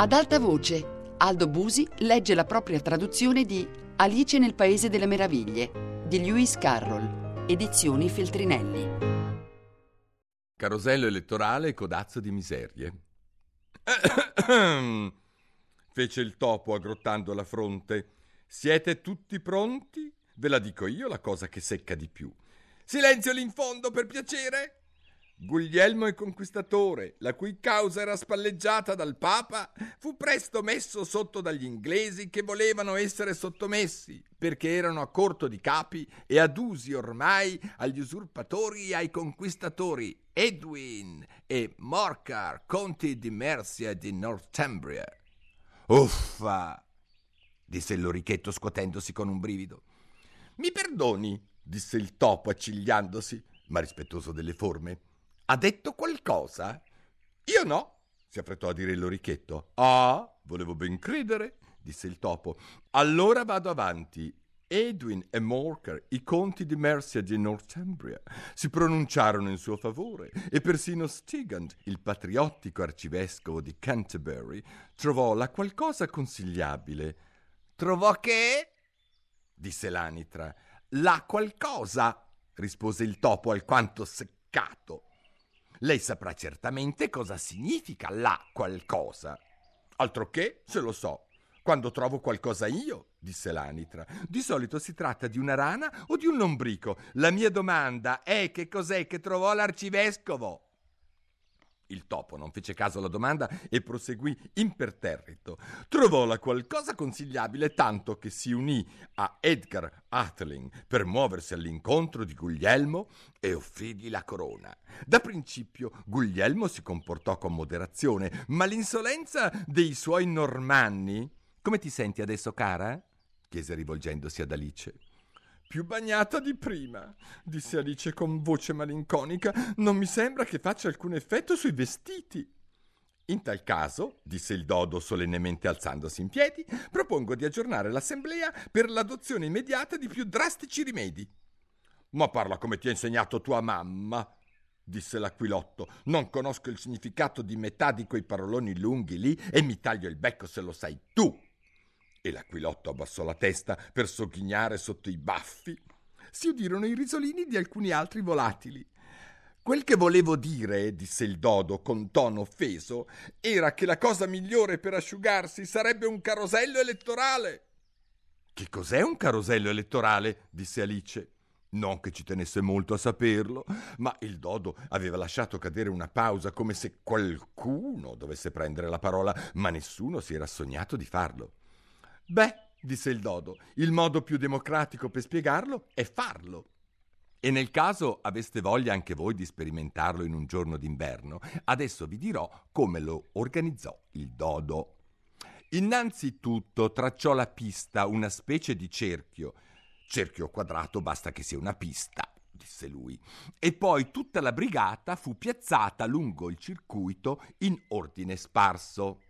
Ad alta voce, Aldo Busi legge la propria traduzione di Alice nel Paese delle Meraviglie di Lewis Carroll, edizioni Feltrinelli. Carosello elettorale e codazzo di miserie. Fece il topo aggrottando la fronte. Siete tutti pronti? Ve la dico io la cosa che secca di più. Silenzio lì in fondo, per piacere! Guglielmo il Conquistatore, la cui causa era spalleggiata dal Papa, fu presto messo sotto dagli inglesi che volevano essere sottomessi, perché erano a corto di capi e adusi ormai agli usurpatori e ai conquistatori Edwin e Morcar, conti di Mercia e di Northumbria. Uffa! disse il lorichetto scuotendosi con un brivido. Mi perdoni, disse il topo accigliandosi, ma rispettoso delle forme. Ha detto qualcosa? Io no, si affrettò a dire il lorichetto. Ah, volevo ben credere, disse il topo. Allora vado avanti. Edwin e Morcar, i conti di Mercia di Northumbria, si pronunciarono in suo favore e persino Stigand, il patriottico arcivescovo di Canterbury, trovò la qualcosa consigliabile. Trovò che? disse l'anitra. La qualcosa, rispose il topo alquanto seccato. Lei saprà certamente cosa significa la qualcosa. Altro che, se lo so. Quando trovo qualcosa io, disse l'anitra. Di solito si tratta di una rana o di un lombrico. La mia domanda è che cos'è che trovò l'arcivescovo? Il topo non fece caso alla domanda e proseguì imperterrito. Trovò la qualcosa consigliabile tanto che si unì a Edgar Atheling per muoversi all'incontro di Guglielmo e offrigli la corona. Da principio Guglielmo si comportò con moderazione, ma l'insolenza dei suoi normanni... Come ti senti adesso, cara? chiese rivolgendosi ad Alice. Più bagnata di prima, disse Alice con voce malinconica. Non mi sembra che faccia alcun effetto sui vestiti. In tal caso, disse il Dodo solennemente alzandosi in piedi, propongo di aggiornare l'assemblea per l'adozione immediata di più drastici rimedi. Ma parla come ti ha insegnato tua mamma, disse l'aquilotto. Non conosco il significato di metà di quei paroloni lunghi lì e mi taglio il becco se lo sai tu. E l'aquilotto abbassò la testa per sogghignare sotto i baffi. Si udirono i risolini di alcuni altri volatili. Quel che volevo dire, disse il dodo con tono offeso, era che la cosa migliore per asciugarsi sarebbe un carosello elettorale. Che cos'è un carosello elettorale? disse Alice. Non che ci tenesse molto a saperlo, ma il dodo aveva lasciato cadere una pausa come se qualcuno dovesse prendere la parola, ma nessuno si era sognato di farlo. Beh, disse il Dodo, il modo più democratico per spiegarlo è farlo. E nel caso aveste voglia anche voi di sperimentarlo in un giorno d'inverno, adesso vi dirò come lo organizzò il Dodo. Innanzitutto tracciò la pista, una specie di cerchio. Cerchio quadrato basta che sia una pista, disse lui. E poi tutta la brigata fu piazzata lungo il circuito in ordine sparso.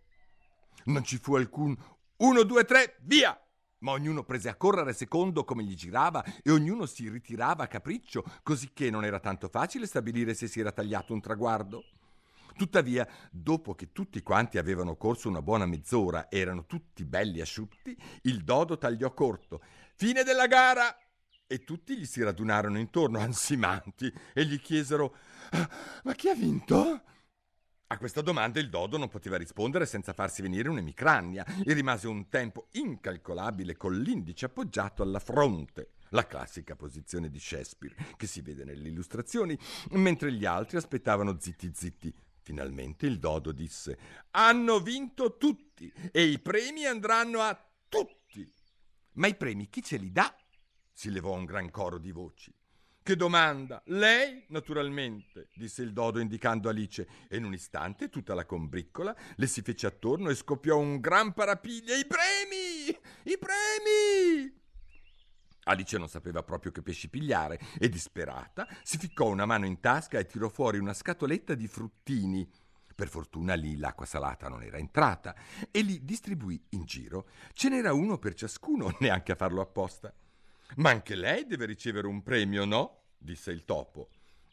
Non ci fu alcun uno, due, tre, via! Ma ognuno prese a correre secondo come gli girava e ognuno si ritirava a capriccio, così che non era tanto facile stabilire se si era tagliato un traguardo. Tuttavia, dopo che tutti quanti avevano corso una buona mezz'ora e erano tutti belli asciutti, il dodo tagliò corto. Fine della gara! E tutti gli si radunarono intorno, ansimanti, e gli chiesero: ah, Ma chi ha vinto? A questa domanda il dodo non poteva rispondere senza farsi venire un'emicrania e rimase un tempo incalcolabile con l'indice appoggiato alla fronte, la classica posizione di Shakespeare che si vede nelle illustrazioni, mentre gli altri aspettavano zitti zitti. Finalmente il dodo disse: Hanno vinto tutti e i premi andranno a tutti. Ma i premi chi ce li dà? si levò un gran coro di voci. Che domanda? Lei, naturalmente, disse il dodo indicando Alice, e in un istante tutta la combriccola le si fece attorno e scoppiò un gran parapiglia. I premi! I premi! Alice non sapeva proprio che pesci pigliare e disperata si ficcò una mano in tasca e tirò fuori una scatoletta di fruttini. Per fortuna lì l'acqua salata non era entrata e li distribuì in giro. Ce n'era uno per ciascuno, neanche a farlo apposta. Ma anche lei deve ricevere un premio, no? disse il topo.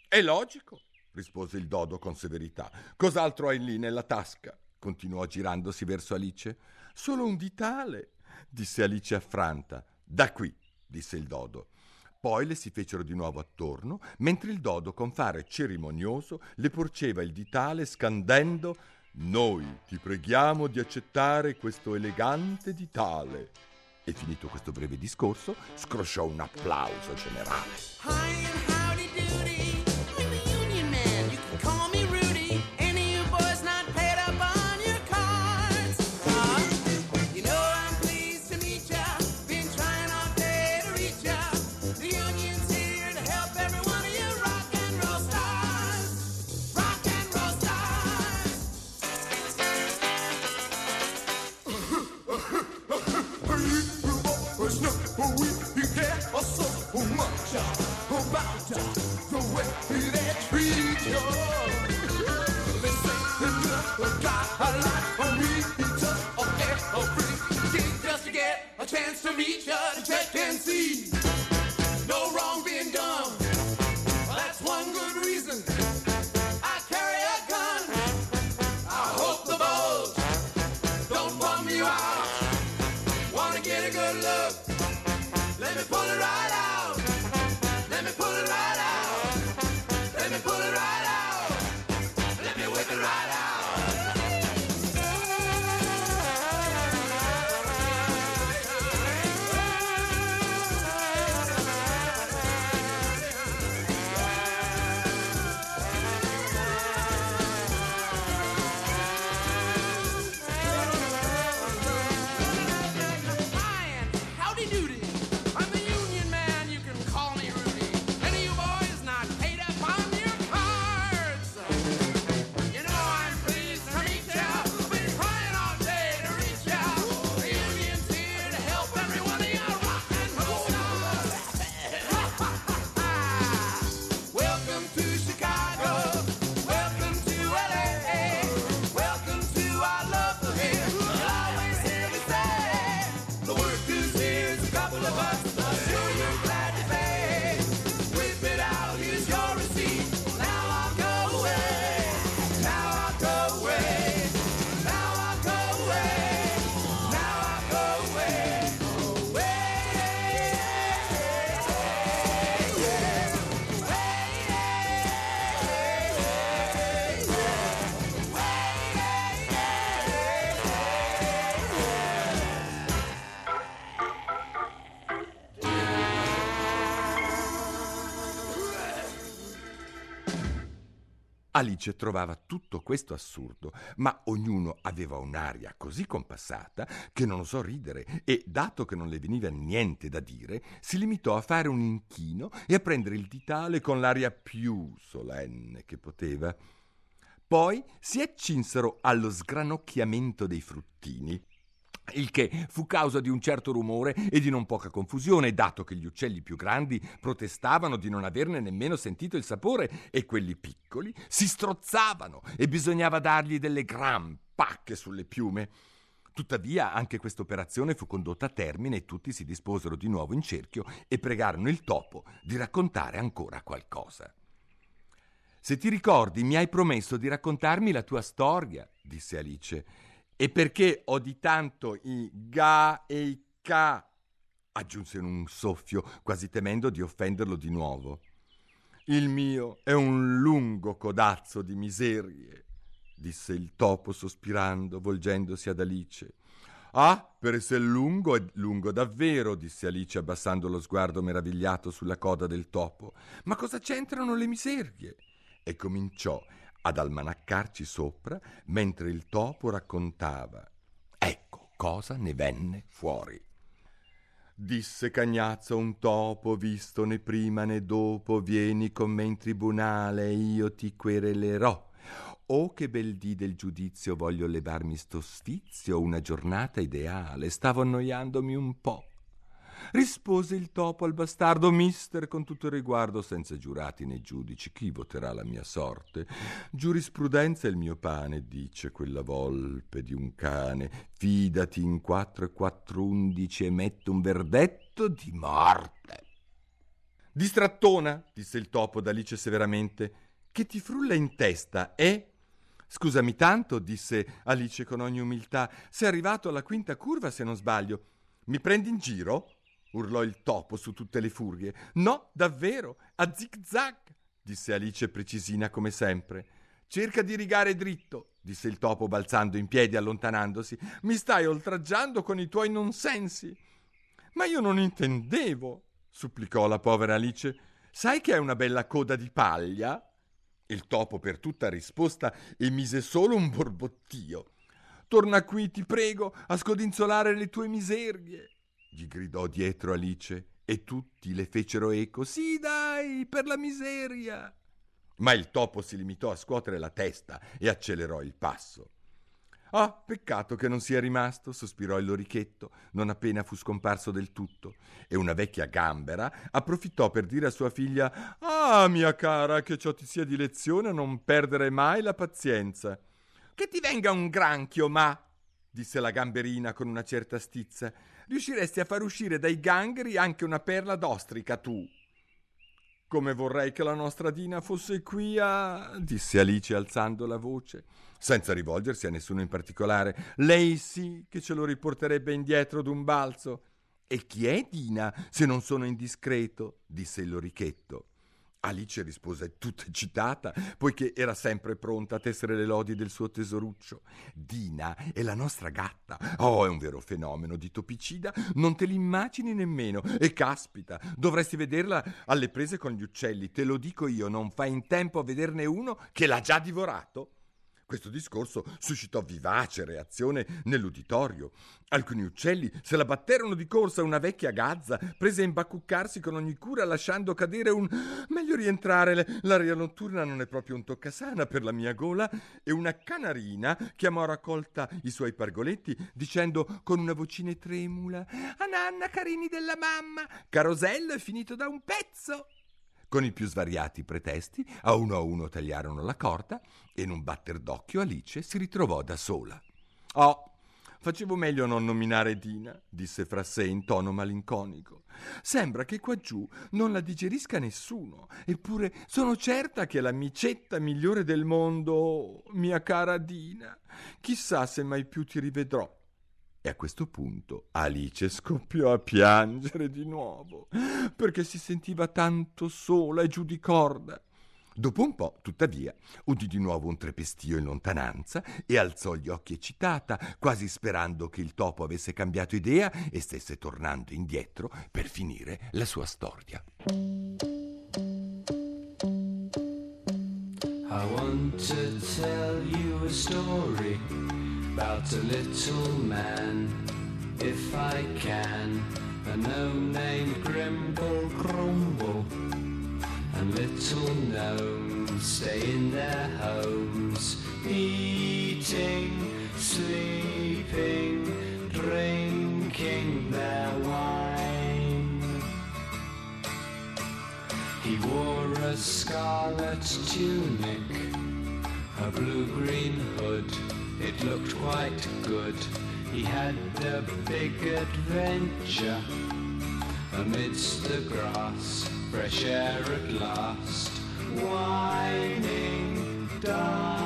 È logico, rispose il dodo con severità. Cos'altro hai lì nella tasca? continuò girandosi verso Alice. Solo un ditale, disse Alice affranta. Da qui, disse il dodo. Poi le si fecero di nuovo attorno, mentre il dodo, con fare cerimonioso, le porgeva il ditale scandendo Noi ti preghiamo di accettare questo elegante ditale. E finito questo breve discorso, scrosciò un applauso generale. Alice trovava tutto questo assurdo, ma ognuno aveva un'aria così compassata che non osò ridere e, dato che non le veniva niente da dire, si limitò a fare un inchino e a prendere il ditale con l'aria più solenne che poteva. Poi si accinsero allo sgranocchiamento dei fruttini il che fu causa di un certo rumore e di non poca confusione, dato che gli uccelli più grandi protestavano di non averne nemmeno sentito il sapore e quelli piccoli si strozzavano e bisognava dargli delle gran pacche sulle piume. Tuttavia anche questa operazione fu condotta a termine e tutti si disposero di nuovo in cerchio e pregarono il topo di raccontare ancora qualcosa. Se ti ricordi, mi hai promesso di raccontarmi la tua storia, disse Alice e perché ho di tanto i ga e i ca, aggiunse in un soffio, quasi temendo di offenderlo di nuovo. Il mio è un lungo codazzo di miserie, disse il topo sospirando, volgendosi ad Alice. Ah, per essere lungo è lungo davvero, disse Alice abbassando lo sguardo meravigliato sulla coda del topo. Ma cosa c'entrano le miserie? E cominciò ad almanaccarci sopra mentre il topo raccontava. Ecco cosa ne venne fuori. Disse Cagnazzo un topo, visto né prima né dopo, vieni con me in tribunale io ti querelerò. Oh, che bel dì del giudizio voglio levarmi sto sfizio, una giornata ideale, stavo annoiandomi un po'. Rispose il topo al bastardo mister con tutto il riguardo, senza giurati né giudici. Chi voterà la mia sorte? Giurisprudenza è il mio pane, dice quella volpe di un cane. Fidati in quattro e quattro undici e metto un verdetto di morte. Distrattona, disse il topo d'Alice severamente, che ti frulla in testa, eh? Scusami tanto, disse Alice con ogni umiltà. Sei arrivato alla quinta curva, se non sbaglio. Mi prendi in giro? Urlò il topo su tutte le furie. No, davvero, a zig-zag, disse Alice precisina come sempre. Cerca di rigare dritto, disse il topo balzando in piedi e allontanandosi. Mi stai oltraggiando con i tuoi nonsensi. Ma io non intendevo, supplicò la povera Alice. Sai che è una bella coda di paglia? Il topo per tutta risposta emise solo un borbottio. Torna qui, ti prego, a scodinzolare le tue miserie gli gridò dietro Alice e tutti le fecero eco. Sì, dai, per la miseria. Ma il topo si limitò a scuotere la testa e accelerò il passo. Ah, peccato che non sia rimasto, sospirò il lorichetto, non appena fu scomparso del tutto, e una vecchia gambera approfittò per dire a sua figlia Ah, mia cara, che ciò ti sia di lezione a non perdere mai la pazienza. Che ti venga un granchio, ma disse la gamberina con una certa stizza riusciresti a far uscire dai gangheri anche una perla d'ostrica tu. Come vorrei che la nostra Dina fosse qui a... disse Alice alzando la voce, senza rivolgersi a nessuno in particolare. Lei sì che ce lo riporterebbe indietro d'un balzo. E chi è Dina, se non sono indiscreto? disse il lorichetto. Alice rispose tutta eccitata, poiché era sempre pronta a tessere le lodi del suo tesoruccio. Dina è la nostra gatta. Oh, è un vero fenomeno di topicida, non te l'immagini nemmeno. E caspita, dovresti vederla alle prese con gli uccelli, te lo dico io, non fai in tempo a vederne uno che l'ha già divorato. Questo discorso suscitò vivace reazione nell'uditorio. Alcuni uccelli se la batterono di corsa una vecchia gazza, prese a imbacuccarsi con ogni cura, lasciando cadere un meglio rientrare, l'aria notturna non è proprio un toccasana per la mia gola, e una canarina chiamò raccolta i suoi pargoletti, dicendo con una vocina tremula: Ananna, carini della mamma, carosello è finito da un pezzo. Con i più svariati pretesti, a uno a uno tagliarono la corda e in un batter d'occhio Alice si ritrovò da sola. Oh, facevo meglio a non nominare Dina, disse fra sé in tono malinconico. Sembra che qua giù non la digerisca nessuno, eppure sono certa che è la micetta migliore del mondo, mia cara Dina. Chissà se mai più ti rivedrò. E a questo punto Alice scoppiò a piangere di nuovo, perché si sentiva tanto sola e giù di corda. Dopo un po', tuttavia, udì di nuovo un trepestio in lontananza e alzò gli occhi eccitata, quasi sperando che il topo avesse cambiato idea e stesse tornando indietro per finire la sua storia. I want to tell you a story about a little man, if I can. A gnome named Grimble Grumble, and little gnomes stay in their homes, eating, sleeping, drinking their wine. He wore a scarlet tunic, a blue-green hood it looked quite good. He had a big adventure amidst the grass, fresh air at last, whining, dining,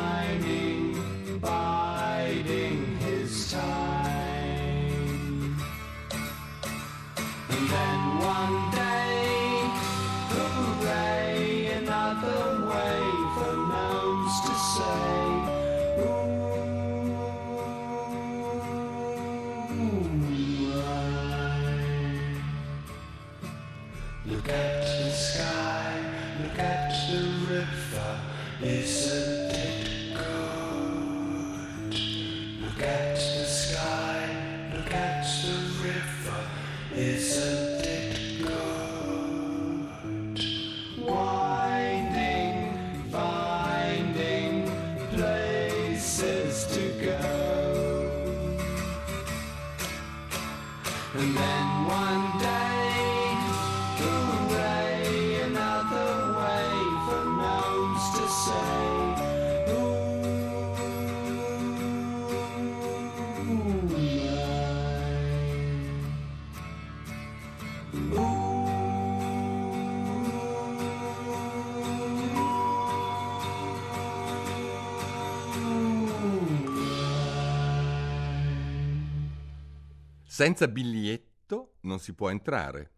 Senza biglietto non si può entrare.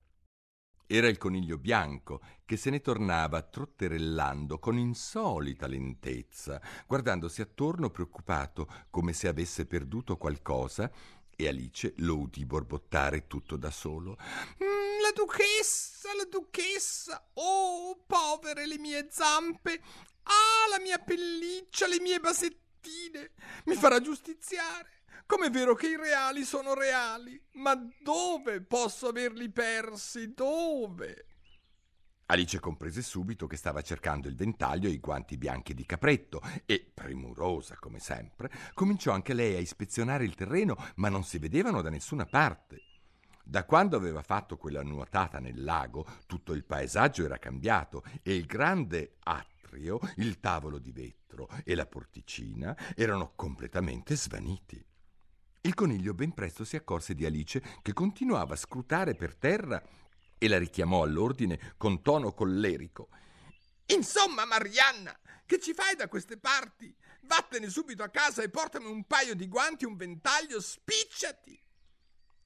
Era il coniglio bianco che se ne tornava trotterellando con insolita lentezza, guardandosi attorno preoccupato come se avesse perduto qualcosa, e Alice lo udì borbottare tutto da solo. Mm, la duchessa, la duchessa! Oh, povere le mie zampe! Ah, la mia pelliccia, le mie basettine! Mi farà giustiziare! Com'è vero che i reali sono reali, ma dove posso averli persi? Dove? Alice comprese subito che stava cercando il ventaglio e i guanti bianchi di capretto e, premurosa come sempre, cominciò anche lei a ispezionare il terreno, ma non si vedevano da nessuna parte. Da quando aveva fatto quella nuotata nel lago, tutto il paesaggio era cambiato e il grande atrio, il tavolo di vetro e la porticina erano completamente svaniti. Il coniglio ben presto si accorse di Alice che continuava a scrutare per terra e la richiamò all'ordine con tono collerico. Insomma, Marianna, che ci fai da queste parti? Vattene subito a casa e portami un paio di guanti e un ventaglio, spicciati!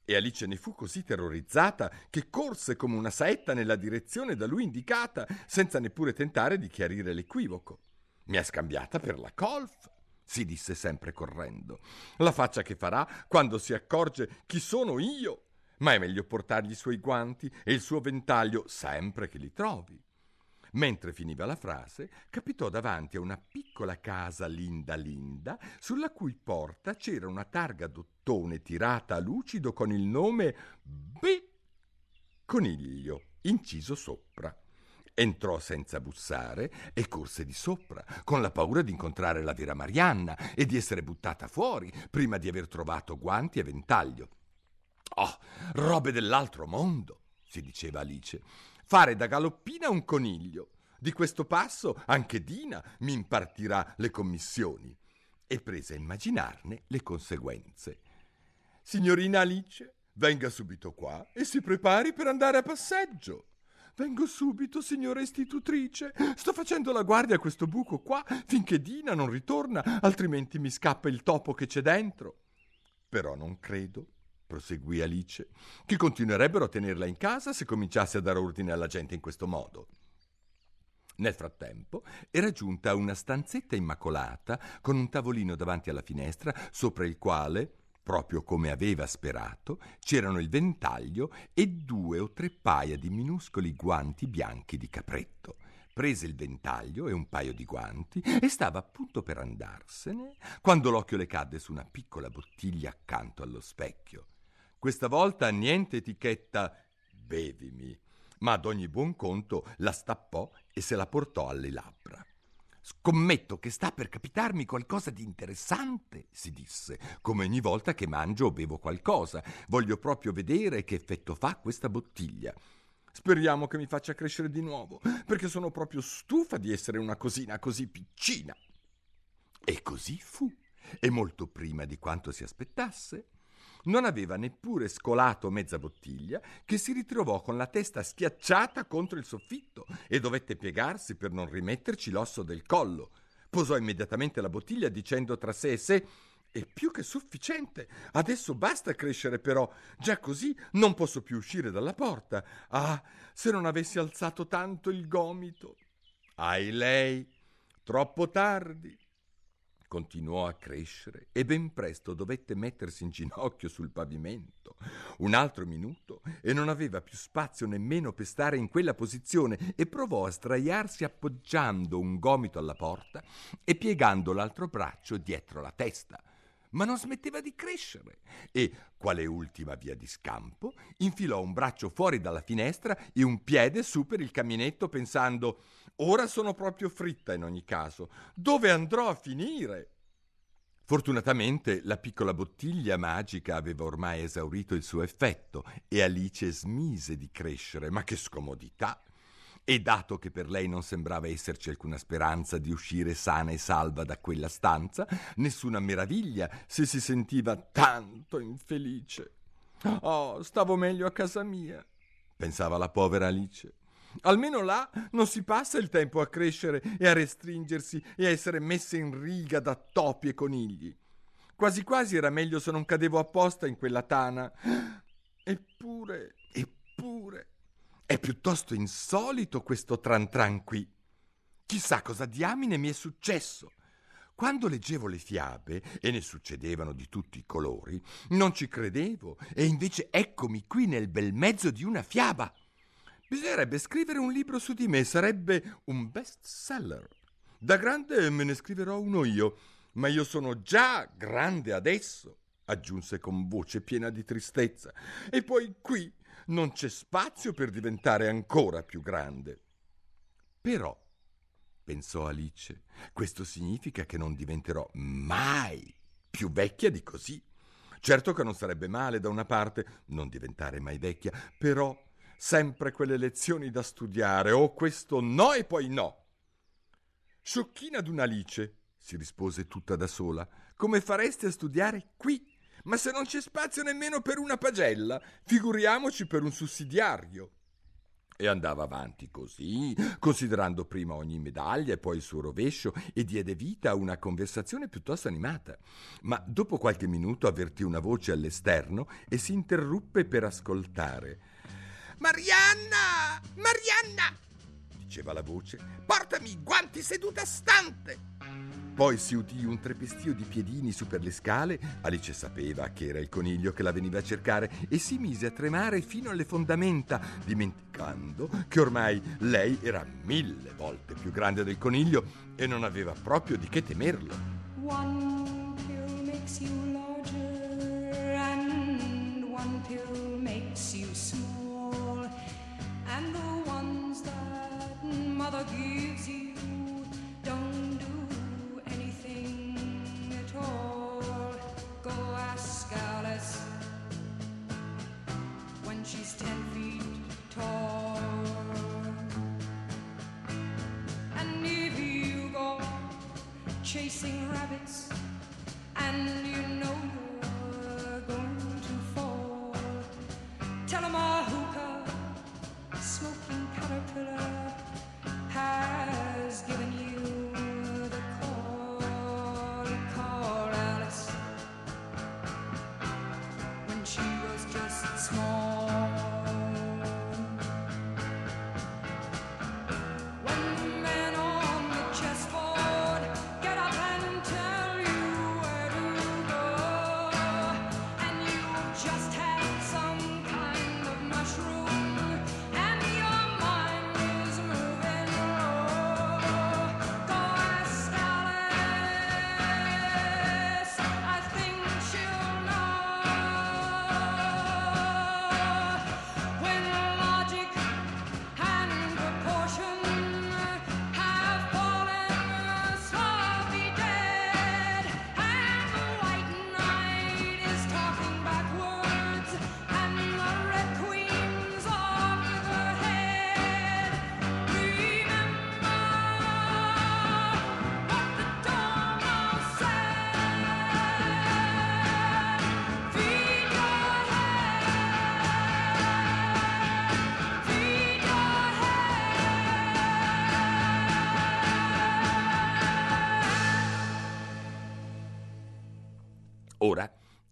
E Alice ne fu così terrorizzata che corse come una saetta nella direzione da lui indicata, senza neppure tentare di chiarire l'equivoco. Mi ha scambiata per la colf si disse sempre correndo. La faccia che farà quando si accorge chi sono io. Ma è meglio portargli i suoi guanti e il suo ventaglio sempre che li trovi. Mentre finiva la frase, capitò davanti a una piccola casa linda linda, sulla cui porta c'era una targa d'ottone tirata a lucido con il nome B. Coniglio inciso sopra. Entrò senza bussare e corse di sopra, con la paura di incontrare la vera Marianna e di essere buttata fuori prima di aver trovato guanti e ventaglio. Oh, robe dell'altro mondo, si diceva Alice. Fare da galoppina un coniglio. Di questo passo anche Dina mi impartirà le commissioni. E prese a immaginarne le conseguenze. Signorina Alice, venga subito qua e si prepari per andare a passeggio. Vengo subito, signora istitutrice. Sto facendo la guardia a questo buco qua finché Dina non ritorna, altrimenti mi scappa il topo che c'è dentro. Però non credo, proseguì Alice, che continuerebbero a tenerla in casa se cominciasse a dare ordine alla gente in questo modo. Nel frattempo era giunta una stanzetta immacolata con un tavolino davanti alla finestra sopra il quale Proprio come aveva sperato, c'erano il ventaglio e due o tre paia di minuscoli guanti bianchi di capretto. Prese il ventaglio e un paio di guanti e stava appunto per andarsene quando l'occhio le cadde su una piccola bottiglia accanto allo specchio. Questa volta niente etichetta bevimi, ma ad ogni buon conto la stappò e se la portò alle labbra. Scommetto che sta per capitarmi qualcosa di interessante, si disse, come ogni volta che mangio o bevo qualcosa. Voglio proprio vedere che effetto fa questa bottiglia. Speriamo che mi faccia crescere di nuovo, perché sono proprio stufa di essere una cosina così piccina. E così fu, e molto prima di quanto si aspettasse non aveva neppure scolato mezza bottiglia che si ritrovò con la testa schiacciata contro il soffitto e dovette piegarsi per non rimetterci l'osso del collo. Posò immediatamente la bottiglia dicendo tra sé e sé è più che sufficiente. Adesso basta crescere però. Già così non posso più uscire dalla porta. Ah, se non avessi alzato tanto il gomito. Ai lei, troppo tardi continuò a crescere e ben presto dovette mettersi in ginocchio sul pavimento. Un altro minuto e non aveva più spazio nemmeno per stare in quella posizione e provò a straiarsi appoggiando un gomito alla porta e piegando l'altro braccio dietro la testa. Ma non smetteva di crescere e, quale ultima via di scampo, infilò un braccio fuori dalla finestra e un piede su per il caminetto pensando Ora sono proprio fritta in ogni caso. Dove andrò a finire? Fortunatamente la piccola bottiglia magica aveva ormai esaurito il suo effetto e Alice smise di crescere, ma che scomodità! E dato che per lei non sembrava esserci alcuna speranza di uscire sana e salva da quella stanza, nessuna meraviglia se si sentiva tanto infelice. Oh, stavo meglio a casa mia, pensava la povera Alice. Almeno là non si passa il tempo a crescere e a restringersi e a essere messe in riga da topi e conigli. Quasi quasi era meglio se non cadevo apposta in quella tana. Eppure, è piuttosto insolito questo tran tran qui. Chissà cosa diamine mi è successo. Quando leggevo le fiabe, e ne succedevano di tutti i colori, non ci credevo, e invece eccomi qui nel bel mezzo di una fiaba. Bisognerebbe scrivere un libro su di me, sarebbe un best seller. Da grande me ne scriverò uno io, ma io sono già grande adesso, aggiunse con voce piena di tristezza, e poi qui non c'è spazio per diventare ancora più grande. Però, pensò Alice, questo significa che non diventerò mai più vecchia di così. Certo che non sarebbe male da una parte non diventare mai vecchia, però sempre quelle lezioni da studiare, o oh, questo no e poi no. Sciocchina d'un'Alice, si rispose tutta da sola, come fareste a studiare qui? Ma se non c'è spazio nemmeno per una pagella, figuriamoci per un sussidiario. E andava avanti così, considerando prima ogni medaglia e poi il suo rovescio, e diede vita a una conversazione piuttosto animata. Ma dopo qualche minuto avvertì una voce all'esterno e si interruppe per ascoltare. Marianna! Marianna! diceva la voce, portami i guanti seduta stante. Poi si udì un trepestio di piedini su per le scale. Alice sapeva che era il coniglio che la veniva a cercare e si mise a tremare fino alle fondamenta, dimenticando che ormai lei era mille volte più grande del coniglio e non aveva proprio di che temerlo. One pill makes you larger and one pill makes you small and the ones that mother gives you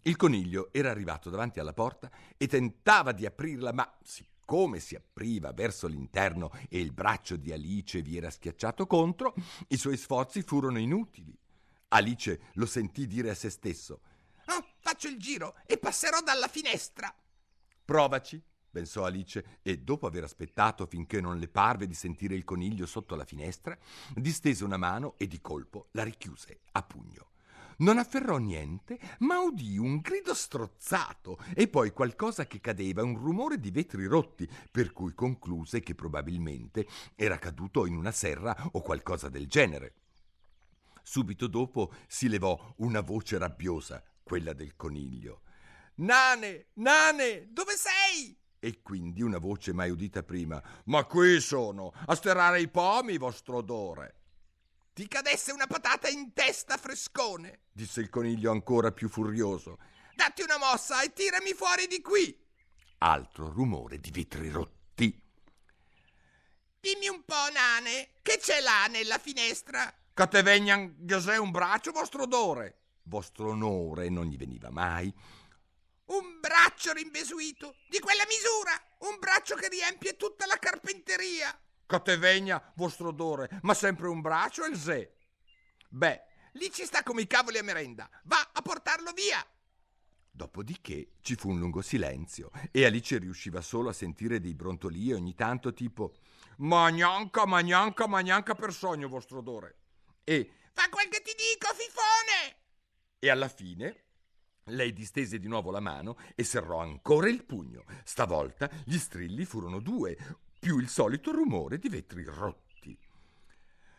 il coniglio era arrivato davanti alla porta e tentava di aprirla, ma siccome si apriva verso l'interno e il braccio di Alice vi era schiacciato contro, i suoi sforzi furono inutili. Alice lo sentì dire a se stesso: oh, Faccio il giro e passerò dalla finestra. Provaci, pensò Alice, e dopo aver aspettato finché non le parve di sentire il coniglio sotto la finestra, distese una mano e di colpo la richiuse a pugno. Non afferrò niente, ma udì un grido strozzato e poi qualcosa che cadeva, un rumore di vetri rotti, per cui concluse che probabilmente era caduto in una serra o qualcosa del genere. Subito dopo si levò una voce rabbiosa, quella del coniglio. Nane, Nane, dove sei? E quindi una voce mai udita prima. Ma qui sono, a sterrare i pomi, vostro odore ti cadesse una patata in testa, frescone, disse il coniglio ancora più furioso. Datti una mossa e tirami fuori di qui. Altro rumore di vetri rotti. Dimmi un po', nane, che c'è là nella finestra? Che te vegnan un braccio, vostro odore. vostro onore non gli veniva mai. Un braccio rimbesuito, di quella misura, un braccio che riempie tutta la carpenteria. Catevegna, vostro odore, ma sempre un braccio e il sé. Beh, lì ci sta come i cavoli a merenda. Va a portarlo via. Dopodiché ci fu un lungo silenzio e Alice riusciva solo a sentire dei brontolii ogni tanto tipo Ma neanca, ma neanca, ma neanca per sogno vostro odore. E Fa quel che ti dico, fifone! E alla fine lei distese di nuovo la mano e serrò ancora il pugno. Stavolta gli strilli furono due, più il solito rumore di vetri rotti.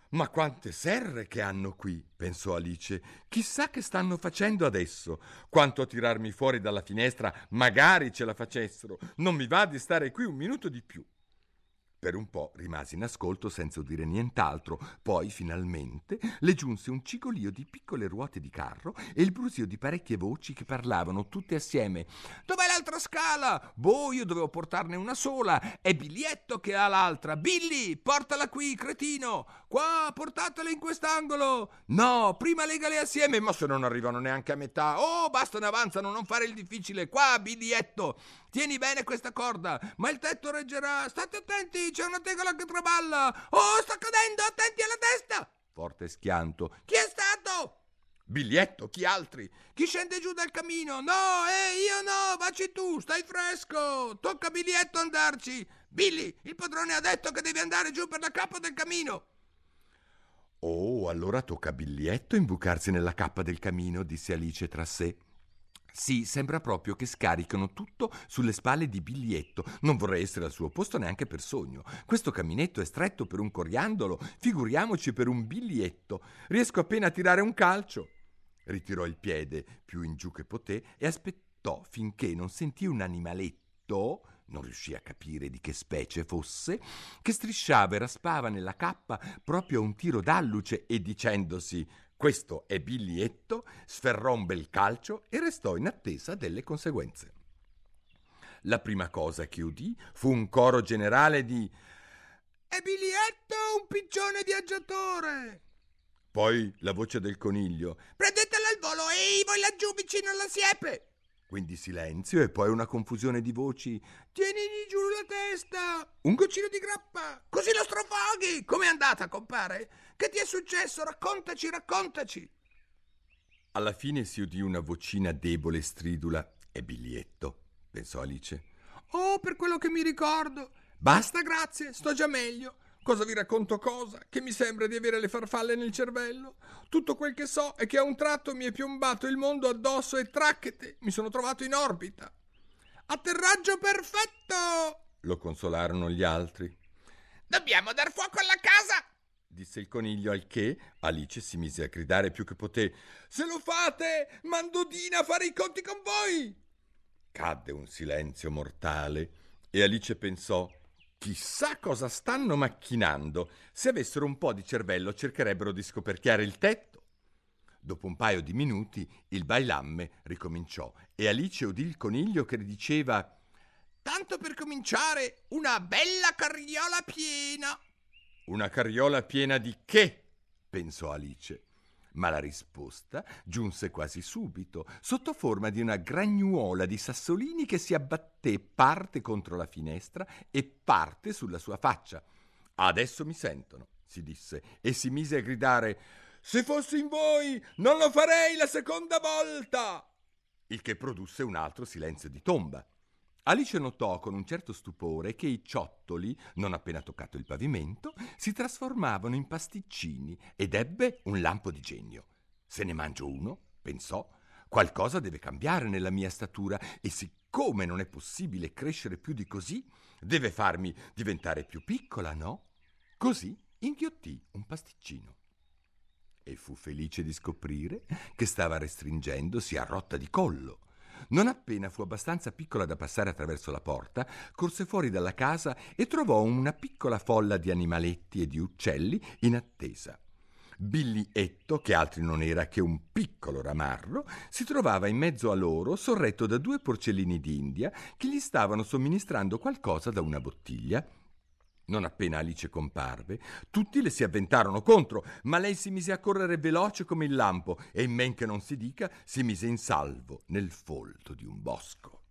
Ma quante serre che hanno qui, pensò Alice. Chissà che stanno facendo adesso. Quanto a tirarmi fuori dalla finestra, magari ce la facessero. Non mi va di stare qui un minuto di più. Per un po' rimase in ascolto senza udire nient'altro, poi finalmente le giunse un cigolio di piccole ruote di carro e il brusio di parecchie voci che parlavano tutte assieme. Dov'è l'altra scala? Boh, io dovevo portarne una sola. È Biglietto che ha l'altra. Billy, portala qui, cretino. Qua, portatela in quest'angolo. No, prima legale assieme, ma se non arrivano neanche a metà. Oh, basta, ne avanzano, non fare il difficile. Qua, Biglietto. Tieni bene questa corda, ma il tetto reggerà. State attenti, c'è una tegola che traballa. Oh, sta cadendo, attenti alla testa. Forte schianto. Chi è stato? Biglietto, chi altri? Chi scende giù dal camino? No, eh, io no, vacci tu, stai fresco. Tocca a Biglietto andarci. Billy, il padrone ha detto che devi andare giù per la cappa del camino. Oh, allora tocca a Biglietto imbucarsi nella cappa del camino, disse Alice tra sé. Sì, sembra proprio che scaricano tutto sulle spalle di Biglietto. Non vorrei essere al suo posto neanche per sogno. Questo caminetto è stretto per un coriandolo, figuriamoci per un biglietto. Riesco appena a tirare un calcio. Ritirò il piede più in giù che poté e aspettò finché non sentì un animaletto non riuscì a capire di che specie fosse, che strisciava e raspava nella cappa proprio a un tiro d'alluce e dicendosi questo è Biglietto, sferrò un bel calcio e restò in attesa delle conseguenze. La prima cosa che udì fu un coro generale di È Biglietto un piccione viaggiatore! Poi la voce del coniglio Prendetelo al volo, ehi, voi laggiù vicino alla siepe! Quindi silenzio e poi una confusione di voci. Tienigli giù la testa! Un goccino di grappa! Così lo strofoghi! Com'è andata, compare? Che ti è successo? Raccontaci, raccontaci! Alla fine si udì una vocina debole e stridula. È biglietto, pensò Alice. Oh, per quello che mi ricordo! Basta, grazie, sto già meglio. Cosa vi racconto cosa? Che mi sembra di avere le farfalle nel cervello? Tutto quel che so è che a un tratto mi è piombato il mondo addosso e tracchete, mi sono trovato in orbita. Atterraggio perfetto! Lo consolarono gli altri. Dobbiamo dar fuoco alla casa! Disse il coniglio al che Alice si mise a gridare più che poté. Se lo fate, mando Dina a fare i conti con voi! Cadde un silenzio mortale e Alice pensò Chissà cosa stanno macchinando. Se avessero un po' di cervello cercherebbero di scoperchiare il tetto. Dopo un paio di minuti il bailamme ricominciò e Alice udì il coniglio che diceva Tanto per cominciare, una bella carriola piena. Una carriola piena di che? pensò Alice. Ma la risposta giunse quasi subito, sotto forma di una gragnuola di sassolini che si abbatté parte contro la finestra e parte sulla sua faccia. Adesso mi sentono, si disse, e si mise a gridare Se fossi in voi, non lo farei la seconda volta. Il che produsse un altro silenzio di tomba. Alice notò con un certo stupore che i ciottoli, non appena toccato il pavimento, si trasformavano in pasticcini ed ebbe un lampo di genio. Se ne mangio uno, pensò, qualcosa deve cambiare nella mia statura e siccome non è possibile crescere più di così, deve farmi diventare più piccola, no? Così inghiottì un pasticcino. E fu felice di scoprire che stava restringendosi a rotta di collo non appena fu abbastanza piccola da passare attraverso la porta, corse fuori dalla casa e trovò una piccola folla di animaletti e di uccelli in attesa. Billietto, che altri non era che un piccolo ramarro, si trovava in mezzo a loro, sorretto da due porcellini d'India che gli stavano somministrando qualcosa da una bottiglia. Non appena Alice comparve, tutti le si avventarono contro, ma lei si mise a correre veloce come il lampo e, in men che non si dica, si mise in salvo nel folto di un bosco.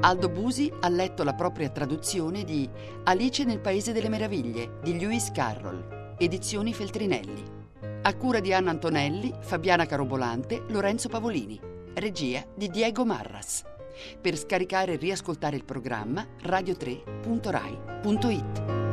Aldo Busi ha letto la propria traduzione di Alice nel Paese delle Meraviglie di Lewis Carroll, edizioni Feltrinelli. A cura di Anna Antonelli, Fabiana Carobolante, Lorenzo Pavolini. Regia di Diego Marras. Per scaricare e riascoltare il programma radio3.rai.it.